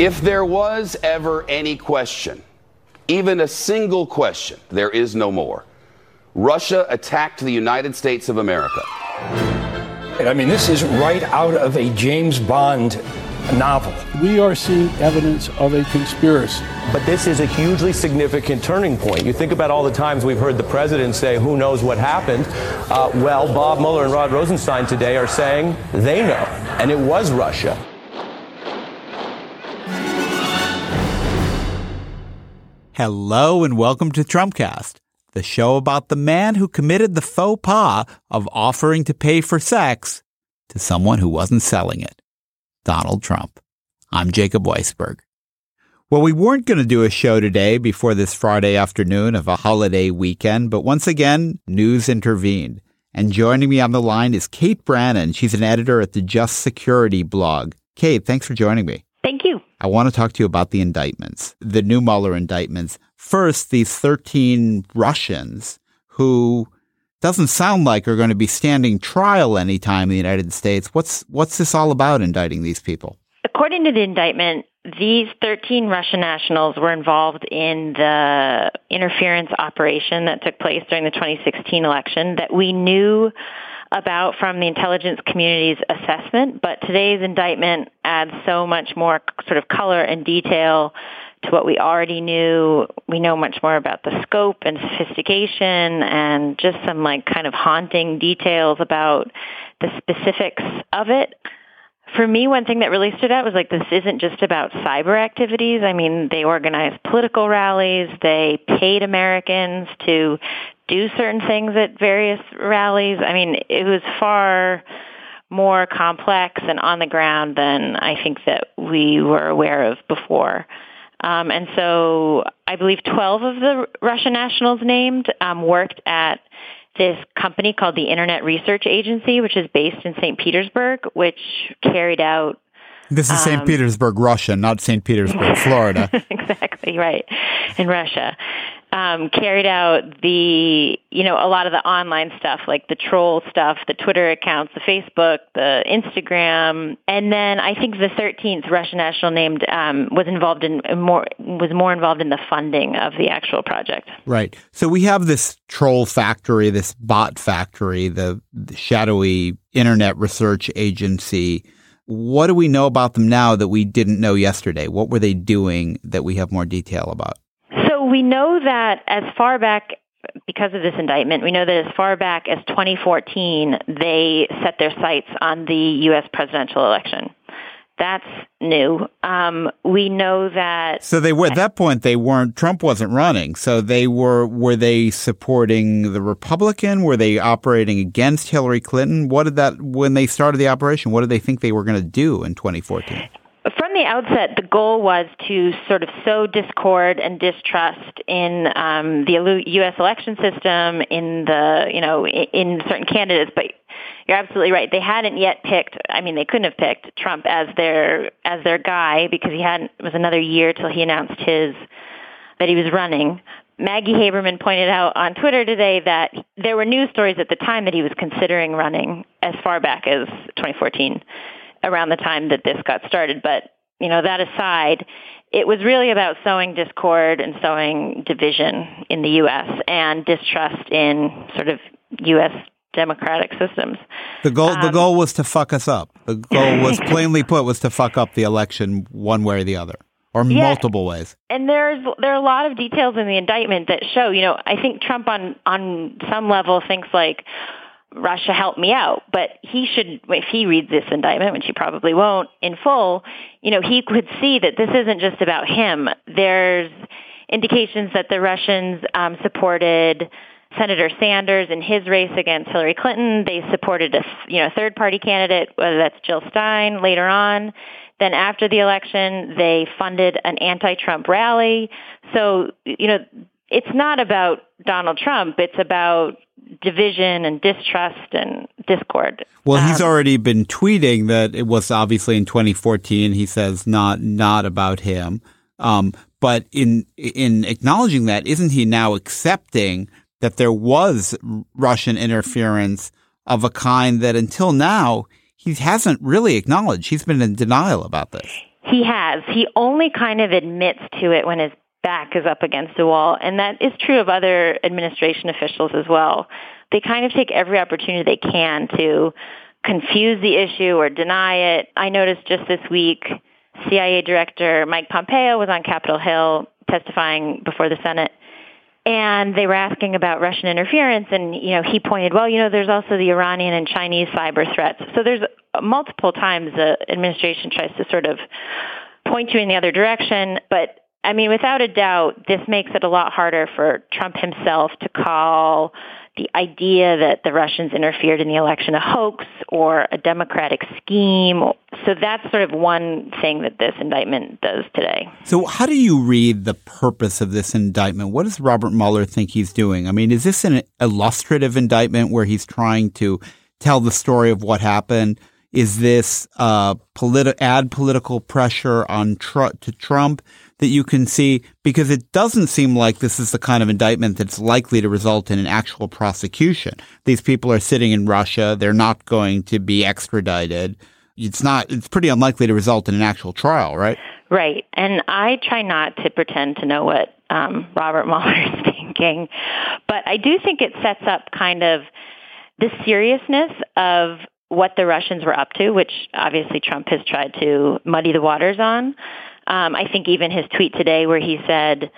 If there was ever any question, even a single question, there is no more. Russia attacked the United States of America. I mean, this is right out of a James Bond novel. We are seeing evidence of a conspiracy. But this is a hugely significant turning point. You think about all the times we've heard the president say, who knows what happened? Uh, well, Bob Mueller and Rod Rosenstein today are saying they know, and it was Russia. Hello and welcome to Trumpcast, the show about the man who committed the faux pas of offering to pay for sex to someone who wasn't selling it, Donald Trump. I'm Jacob Weisberg. Well, we weren't going to do a show today before this Friday afternoon of a holiday weekend, but once again, news intervened. And joining me on the line is Kate Brannen. She's an editor at the Just Security blog. Kate, thanks for joining me. Thank you. I want to talk to you about the indictments, the new Mueller indictments. First, these 13 Russians who doesn't sound like are going to be standing trial anytime in the United States. What's what's this all about indicting these people? According to the indictment, these 13 Russian nationals were involved in the interference operation that took place during the 2016 election that we knew about from the intelligence community's assessment, but today's indictment adds so much more sort of color and detail to what we already knew. We know much more about the scope and sophistication and just some like kind of haunting details about the specifics of it. For me, one thing that really stood out was like this isn't just about cyber activities. I mean, they organized political rallies. They paid Americans to do certain things at various rallies. I mean, it was far more complex and on the ground than I think that we were aware of before. Um, and so I believe 12 of the Russian nationals named um, worked at this company called the Internet Research Agency, which is based in St. Petersburg, which carried out this is St. Um, Petersburg, Russia, not St. Petersburg, Florida. exactly right, in Russia um, carried out the, you know, a lot of the online stuff, like the troll stuff, the Twitter accounts, the Facebook, the Instagram, and then I think the 13th Russian national named um, was involved in more was more involved in the funding of the actual project. Right. So we have this troll factory, this bot factory, the, the shadowy internet research agency. What do we know about them now that we didn't know yesterday? What were they doing that we have more detail about? We know that as far back because of this indictment, we know that as far back as 2014, they set their sights on the U.S. presidential election. That's new. Um, we know that. So they were at that point. They weren't. Trump wasn't running. So they were. Were they supporting the Republican? Were they operating against Hillary Clinton? What did that? When they started the operation, what did they think they were going to do in 2014? From the outset, the goal was to sort of sow discord and distrust in um, the U.S. election system, in the you know in certain candidates. But you're absolutely right; they hadn't yet picked. I mean, they couldn't have picked Trump as their as their guy because he hadn't. It was another year till he announced his that he was running. Maggie Haberman pointed out on Twitter today that there were news stories at the time that he was considering running as far back as 2014 around the time that this got started. But, you know, that aside, it was really about sowing discord and sowing division in the U.S. and distrust in sort of U.S. democratic systems. The goal, um, the goal was to fuck us up. The goal was plainly put was to fuck up the election one way or the other. Or yeah, multiple ways, and there's there are a lot of details in the indictment that show. You know, I think Trump on on some level thinks like, Russia helped me out. But he should, if he reads this indictment, which he probably won't in full, you know, he could see that this isn't just about him. There's indications that the Russians um, supported Senator Sanders in his race against Hillary Clinton. They supported a you know third party candidate, whether that's Jill Stein later on. Then after the election, they funded an anti-Trump rally. So you know, it's not about Donald Trump. It's about division and distrust and discord. Well, he's um, already been tweeting that it was obviously in 2014. He says not not about him. Um, but in in acknowledging that, isn't he now accepting that there was Russian interference of a kind that until now he hasn't really acknowledged? He's been in denial about this. He has. He only kind of admits to it when his back is up against the wall. And that is true of other administration officials as well. They kind of take every opportunity they can to confuse the issue or deny it. I noticed just this week, CIA Director Mike Pompeo was on Capitol Hill testifying before the Senate. And they were asking about Russian interference, and you know he pointed, well, you know, there's also the Iranian and Chinese cyber threats. So there's multiple times the administration tries to sort of point you in the other direction, but I mean, without a doubt, this makes it a lot harder for Trump himself to call the idea that the Russians interfered in the election a hoax or a democratic scheme. So that's sort of one thing that this indictment does today. So, how do you read the purpose of this indictment? What does Robert Mueller think he's doing? I mean, is this an illustrative indictment where he's trying to tell the story of what happened? Is this uh, politi- add political pressure on tr- to Trump? that you can see because it doesn't seem like this is the kind of indictment that's likely to result in an actual prosecution. These people are sitting in Russia. They're not going to be extradited. It's not, it's pretty unlikely to result in an actual trial, right? Right. And I try not to pretend to know what um, Robert Mueller is thinking, but I do think it sets up kind of the seriousness of what the Russians were up to, which obviously Trump has tried to muddy the waters on. Um, I think even his tweet today where he said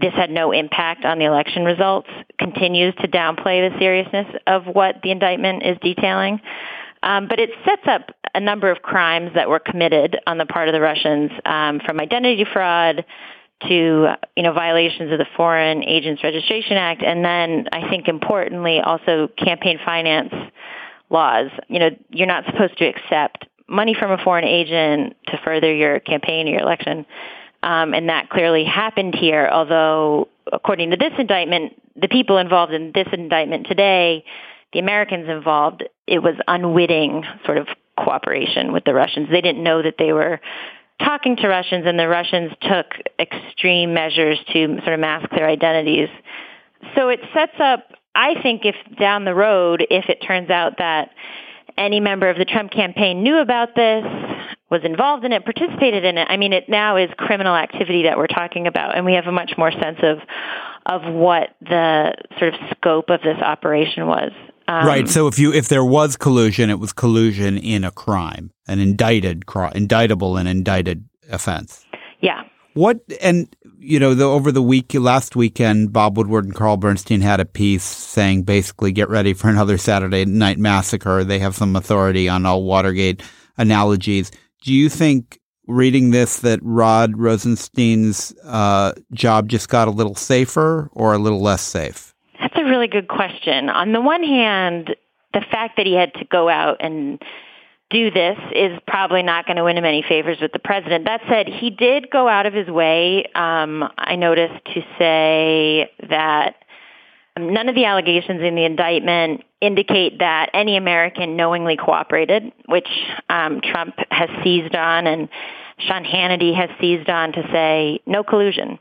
this had no impact on the election results continues to downplay the seriousness of what the indictment is detailing. Um, but it sets up a number of crimes that were committed on the part of the Russians, um, from identity fraud to you know violations of the Foreign Agents Registration Act, and then I think importantly also campaign finance laws. You know, you're not supposed to accept money from a foreign agent to further your campaign or your election. Um, and that clearly happened here, although according to this indictment, the people involved in this indictment today, the Americans involved, it was unwitting sort of cooperation with the Russians. They didn't know that they were talking to Russians and the Russians took extreme measures to sort of mask their identities. So it sets up, I think, if down the road, if it turns out that any member of the Trump campaign knew about this, was involved in it, participated in it. I mean, it now is criminal activity that we're talking about, and we have a much more sense of of what the sort of scope of this operation was. Um, right. So if you if there was collusion, it was collusion in a crime, an indicted crime, indictable and indicted offense. Yeah. What and you know, the, over the week last weekend, Bob Woodward and Carl Bernstein had a piece saying basically, get ready for another Saturday night massacre. They have some authority on all Watergate analogies. Do you think reading this that Rod Rosenstein's uh, job just got a little safer or a little less safe? That's a really good question. On the one hand, the fact that he had to go out and do this is probably not going to win him any favors with the president. That said, he did go out of his way, um, I noticed, to say that none of the allegations in the indictment indicate that any American knowingly cooperated, which um, Trump has seized on and Sean Hannity has seized on to say no collusion.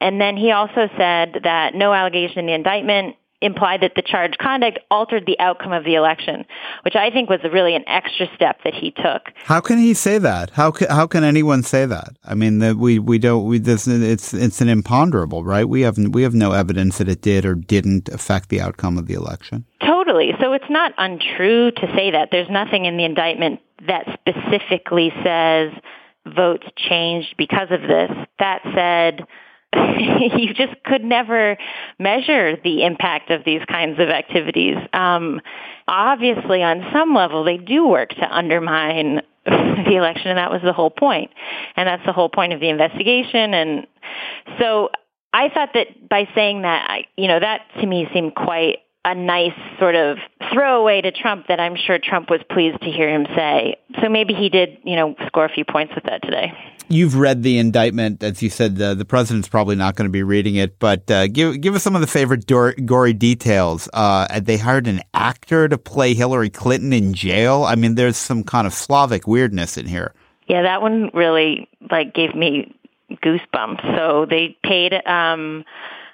And then he also said that no allegation in the indictment implied that the charged conduct altered the outcome of the election, which I think was really an extra step that he took. How can he say that? How can, how can anyone say that? I mean, that we we don't we this it's it's an imponderable, right? We have we have no evidence that it did or didn't affect the outcome of the election. Totally. So it's not untrue to say that. There's nothing in the indictment that specifically says votes changed because of this. That said, you just could never measure the impact of these kinds of activities. Um, obviously, on some level, they do work to undermine the election, and that was the whole point. And that's the whole point of the investigation. And so I thought that by saying that, I, you know, that to me seemed quite a nice sort of throwaway to Trump that I'm sure Trump was pleased to hear him say. So maybe he did, you know, score a few points with that today. You've read the indictment, as you said. Uh, the president's probably not going to be reading it, but uh, give give us some of the favorite dor- gory details. Uh, they hired an actor to play Hillary Clinton in jail. I mean, there's some kind of Slavic weirdness in here. Yeah, that one really like gave me goosebumps. So they paid um,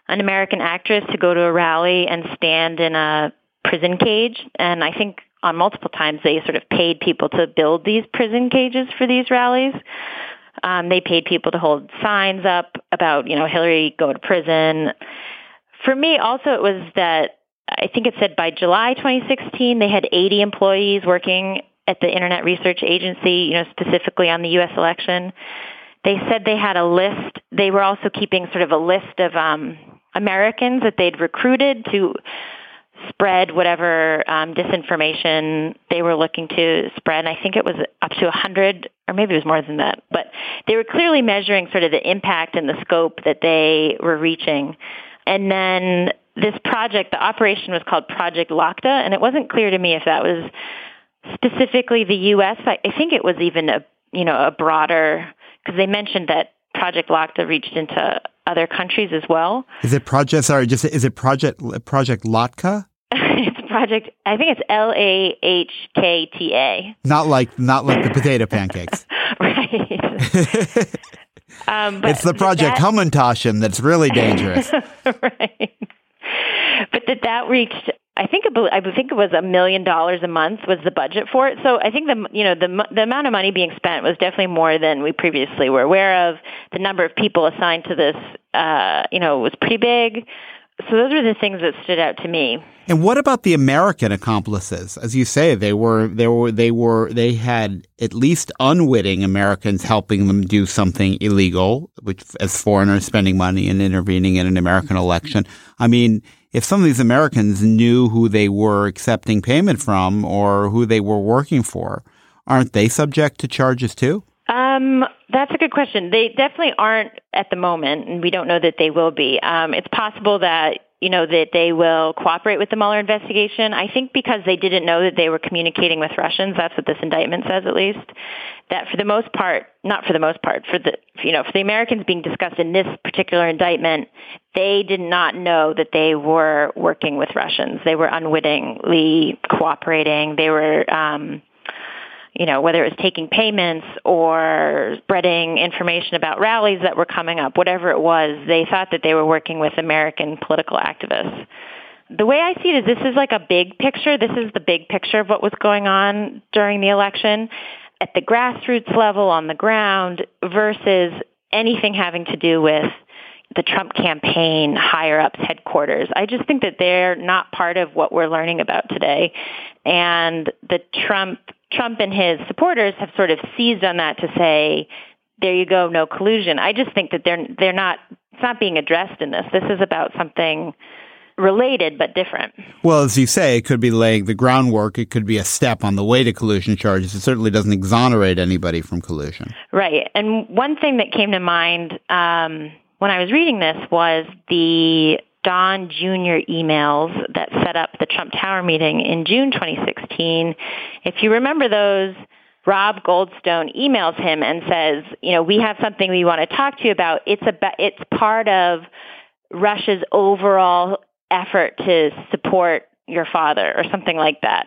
an American actress to go to a rally and stand in a prison cage, and I think on multiple times they sort of paid people to build these prison cages for these rallies. Um, they paid people to hold signs up about, you know, Hillary go to prison. For me, also, it was that I think it said by July 2016, they had 80 employees working at the Internet Research Agency, you know, specifically on the U.S. election. They said they had a list. They were also keeping sort of a list of um, Americans that they'd recruited to spread whatever um, disinformation they were looking to spread. And I think it was up to 100, or maybe it was more than that. But they were clearly measuring sort of the impact and the scope that they were reaching. And then this project, the operation was called Project Lakhta, and it wasn't clear to me if that was specifically the U.S. I, I think it was even a you know a broader because they mentioned that Project Lakhta reached into other countries as well. Is it project? Sorry, just is it project Project Latka? it's project. I think it's L A H K T A. Not like not like the potato pancakes. right. um, it's the Project that, that's really dangerous. right. But that that reached I think I think it was a million dollars a month was the budget for it. So I think the you know the the amount of money being spent was definitely more than we previously were aware of. The number of people assigned to this, uh, you know, was pretty big. So those are the things that stood out to me. And what about the American accomplices? As you say, they were they were they were they had at least unwitting Americans helping them do something illegal, which as foreigners spending money and intervening in an American election. I mean, if some of these Americans knew who they were accepting payment from or who they were working for, aren't they subject to charges too? Um, that's a good question. They definitely aren't at the moment, and we don't know that they will be. Um, it's possible that you know that they will cooperate with the Mueller investigation. I think because they didn't know that they were communicating with Russians. That's what this indictment says, at least. That for the most part, not for the most part, for the you know for the Americans being discussed in this particular indictment, they did not know that they were working with Russians. They were unwittingly cooperating. They were. Um, you know, whether it was taking payments or spreading information about rallies that were coming up, whatever it was, they thought that they were working with American political activists. The way I see it is this is like a big picture. This is the big picture of what was going on during the election at the grassroots level on the ground versus anything having to do with the Trump campaign higher ups headquarters. I just think that they're not part of what we're learning about today. And the Trump Trump and his supporters have sort of seized on that to say, there you go, no collusion. I just think that they're they're not it's not being addressed in this. This is about something related but different. Well, as you say, it could be laying the groundwork. It could be a step on the way to collusion charges. It certainly doesn't exonerate anybody from collusion. Right. And one thing that came to mind um, when I was reading this was the Don Jr. emails that set up the Trump Tower meeting in June 2016. If you remember those, Rob Goldstone emails him and says, you know, we have something we want to talk to you about. It's about, it's part of Russia's overall effort to support your father or something like that.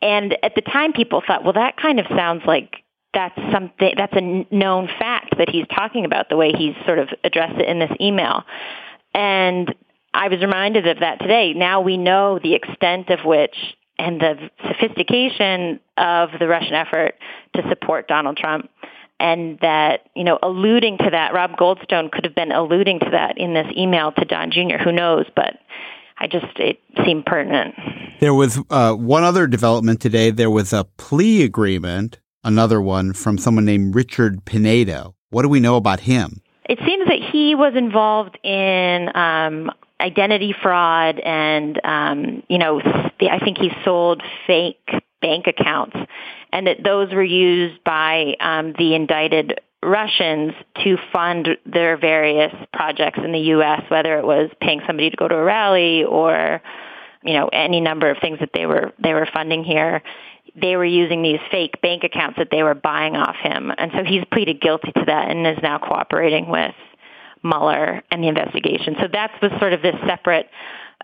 And at the time people thought, well, that kind of sounds like that's something, that's a known fact that he's talking about the way he's sort of addressed it in this email. And I was reminded of that today. Now we know the extent of which and the sophistication of the Russian effort to support Donald Trump. And that, you know, alluding to that, Rob Goldstone could have been alluding to that in this email to Don Jr. Who knows? But I just, it seemed pertinent. There was uh, one other development today. There was a plea agreement, another one from someone named Richard Pinedo. What do we know about him? It seems that he was involved in um, identity fraud and um, you know I think he sold fake bank accounts and that those were used by um, the indicted Russians to fund their various projects in the U.S., whether it was paying somebody to go to a rally or you know any number of things that they were they were funding here. They were using these fake bank accounts that they were buying off him, and so he's pleaded guilty to that and is now cooperating with Mueller and the investigation. So that's was sort of this separate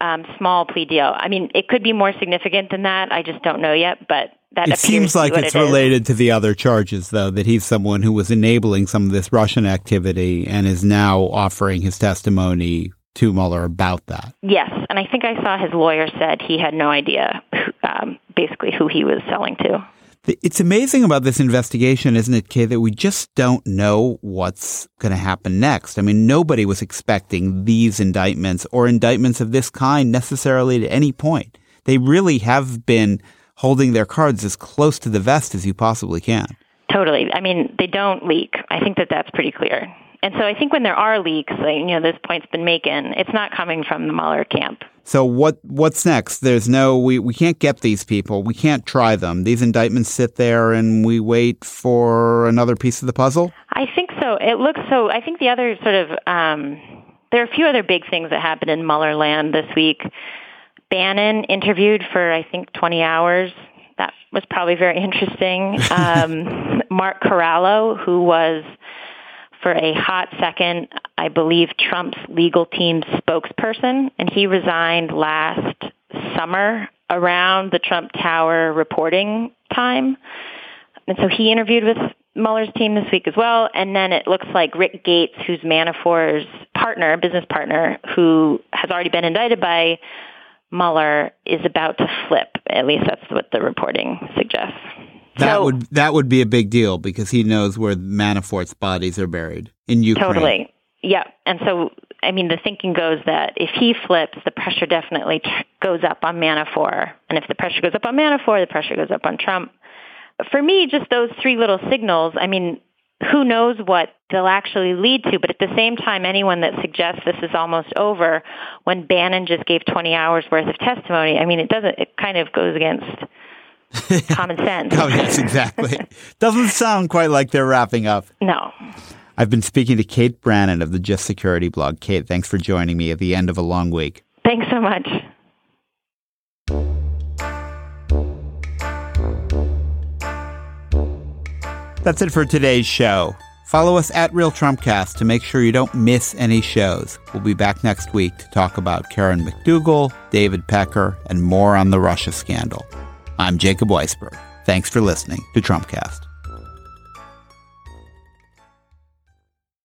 um, small plea deal. I mean, it could be more significant than that. I just don't know yet, but that it seems like it's it related is. to the other charges, though, that he's someone who was enabling some of this Russian activity and is now offering his testimony to Mueller about that. Yes, and I think I saw his lawyer said he had no idea, um, basically, who he was selling to. It's amazing about this investigation, isn't it, Kay, that we just don't know what's going to happen next. I mean, nobody was expecting these indictments or indictments of this kind necessarily at any point. They really have been holding their cards as close to the vest as you possibly can. Totally. I mean, they don't leak. I think that that's pretty clear. And so I think when there are leaks, you know, this point's been making, it's not coming from the Mueller camp. So what what's next? There's no we, we can't get these people. We can't try them. These indictments sit there and we wait for another piece of the puzzle? I think so. It looks so I think the other sort of um, there are a few other big things that happened in Mueller land this week. Bannon interviewed for I think 20 hours. That was probably very interesting. Um, Mark Corallo, who was for a hot second, I believe, Trump's legal team spokesperson, and he resigned last summer around the Trump Tower reporting time. And so he interviewed with Mueller's team this week as well. And then it looks like Rick Gates, who's Manafort's partner, business partner, who has already been indicted by Mueller, is about to flip. At least that's what the reporting suggests. That so, would that would be a big deal because he knows where Manafort's bodies are buried in Ukraine. Totally. Yeah. And so, I mean, the thinking goes that if he flips, the pressure definitely goes up on Manafort. And if the pressure goes up on Manafort, the pressure goes up on Trump. For me, just those three little signals, I mean, who knows what they'll actually lead to. But at the same time, anyone that suggests this is almost over when Bannon just gave 20 hours worth of testimony, I mean, it doesn't, it kind of goes against common sense. oh, yes, exactly. Doesn't sound quite like they're wrapping up. No. I've been speaking to Kate Brannen of the Just Security blog. Kate, thanks for joining me at the end of a long week. Thanks so much. That's it for today's show. Follow us at Real Trumpcast to make sure you don't miss any shows. We'll be back next week to talk about Karen McDougal, David Pecker, and more on the Russia scandal. I'm Jacob Weisberg. Thanks for listening to Trumpcast.